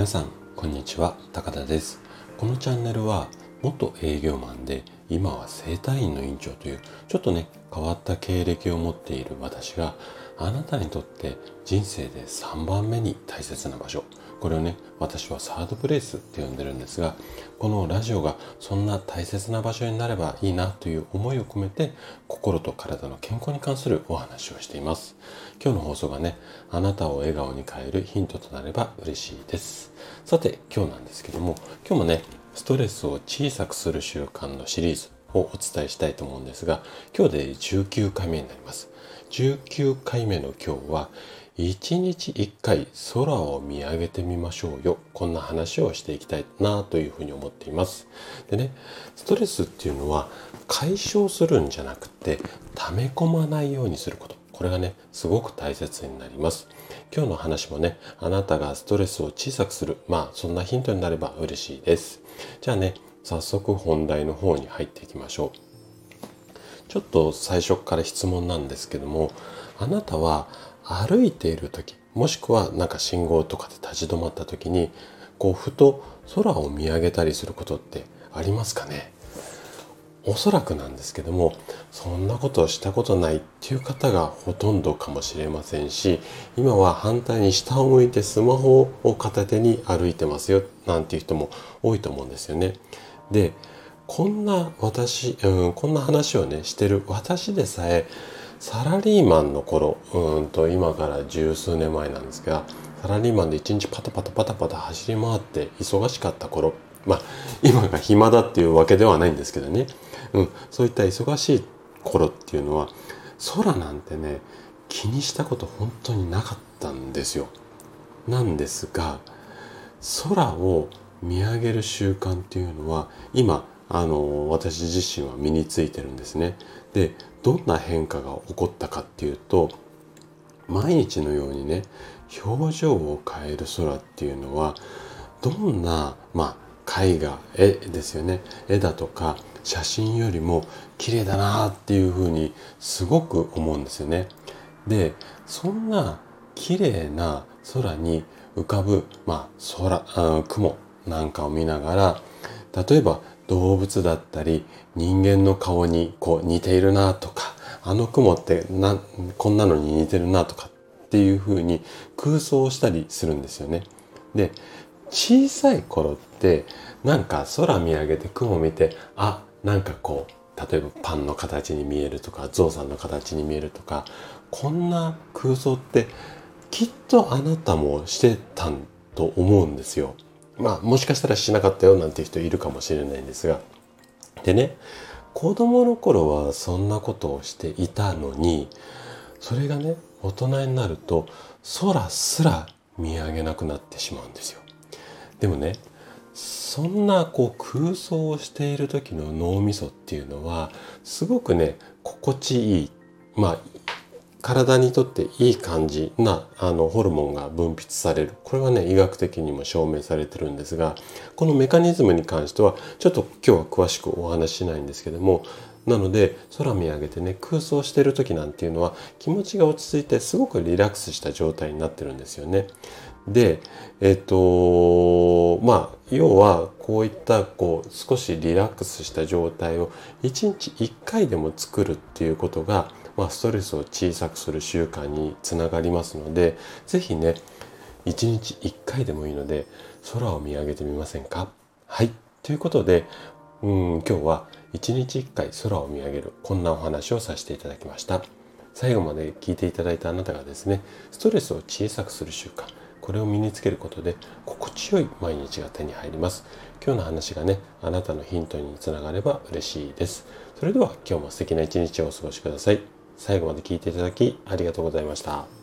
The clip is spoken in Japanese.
皆さんこんにちは。高田です。このチャンネルは元営業マンで今は整体院の院長というちょっとね変わった経歴を持っている私があなたにとって人生で3番目に大切な場所。これをね私はサードプレイスって呼んでるんですがこのラジオがそんな大切な場所になればいいなという思いを込めて心と体の健康に関するお話をしています。今日の放送がねあなたを笑顔に変えるヒントとなれば嬉しいです。さて今日なんですけども今日もねストレスを小さくする習慣のシリーズをお伝えしたいと思うんですが今日で19回目になります。19回目の今日は1日1回空を見上げてみましょうよ。こんな話をしていきたいなというふうに思っています。でねストレスっていうのは解消するんじゃなくて溜め込まないようにすること。これがねすごく大切になります。今日の話もねあなたがストレスを小さくする。まあそんなヒントになれば嬉しいです。じゃあね早速本題の方に入っていきましょう。ちょっと最初から質問なんですけどもあなたは歩いている時もしくはなんか信号とかで立ち止まった時にこうふと空を見上げたりすることってありますかね？おそらくなんですけどもそんなことをしたことないっていう方がほとんどかもしれませんし今は反対に下を向いてスマホを片手に歩いてますよなんていう人も多いと思うんですよね。でこんな私、うん、こんな話をねしてる私でさえサラリーマンの頃うんと今から十数年前なんですがサラリーマンで一日パタパタパタパタ走り回って忙しかった頃まあ今が暇だっていうわけではないんですけどね、うん、そういった忙しい頃っていうのは空なんてね気にしたこと本当になかったんですよ。なんですが空を見上げる習慣っていうのは今あの私自身は身についてるんですね。でどんな変化が起こったかっていうと毎日のようにね表情を変える空っていうのはどんな、まあ、絵画絵ですよね絵だとか写真よりも綺麗だなっていうふうにすごく思うんですよね。でそんな綺麗な空に浮かぶ、まあ、空あ雲なんかを見ながら例えば動物だったり人間の顔にこう似ているなとかあの雲ってなこんなのに似てるなとかっていうふうに空想したりするんですよね。で小さい頃ってなんか空見上げて雲見てあなんかこう例えばパンの形に見えるとかゾウさんの形に見えるとかこんな空想ってきっとあなたもしてたんと思うんですよ。まあもしかしたらしなかったよなんて人いるかもしれないんですが。でね子供の頃はそんなことをしていたのにそれがね大人になると空すら見上げなくなってしまうんですよ。でもねそんなこう空想をしている時の脳みそっていうのはすごくね心地いい。まあ体にとっていい感じなあのホルモンが分泌されるこれはね医学的にも証明されてるんですがこのメカニズムに関してはちょっと今日は詳しくお話ししないんですけどもなので空見上げてね空想してる時なんていうのは気持ちが落ち着いてすごくリラックスした状態になってるんですよね。でえっ、とまあ要はこういったこう少しリラックスした状態を1日1回でも作るっていうことがまあ、ストレスを小さくする習慣につながりますので是非ね一日1回でもいいので空を見上げてみませんか？はい。ということでうん今日は一日1回空を見上げるこんなお話をさせていただきました。最後まで聞いていただいたあなたがですねストレスを小さくする習慣これを身につけることで心地よい毎日が手に入ります。今日の話がねあなたのヒントにつながれば嬉しいです。それでは今日も素敵な一日をお過ごしください。最後まで聞いていただきありがとうございました。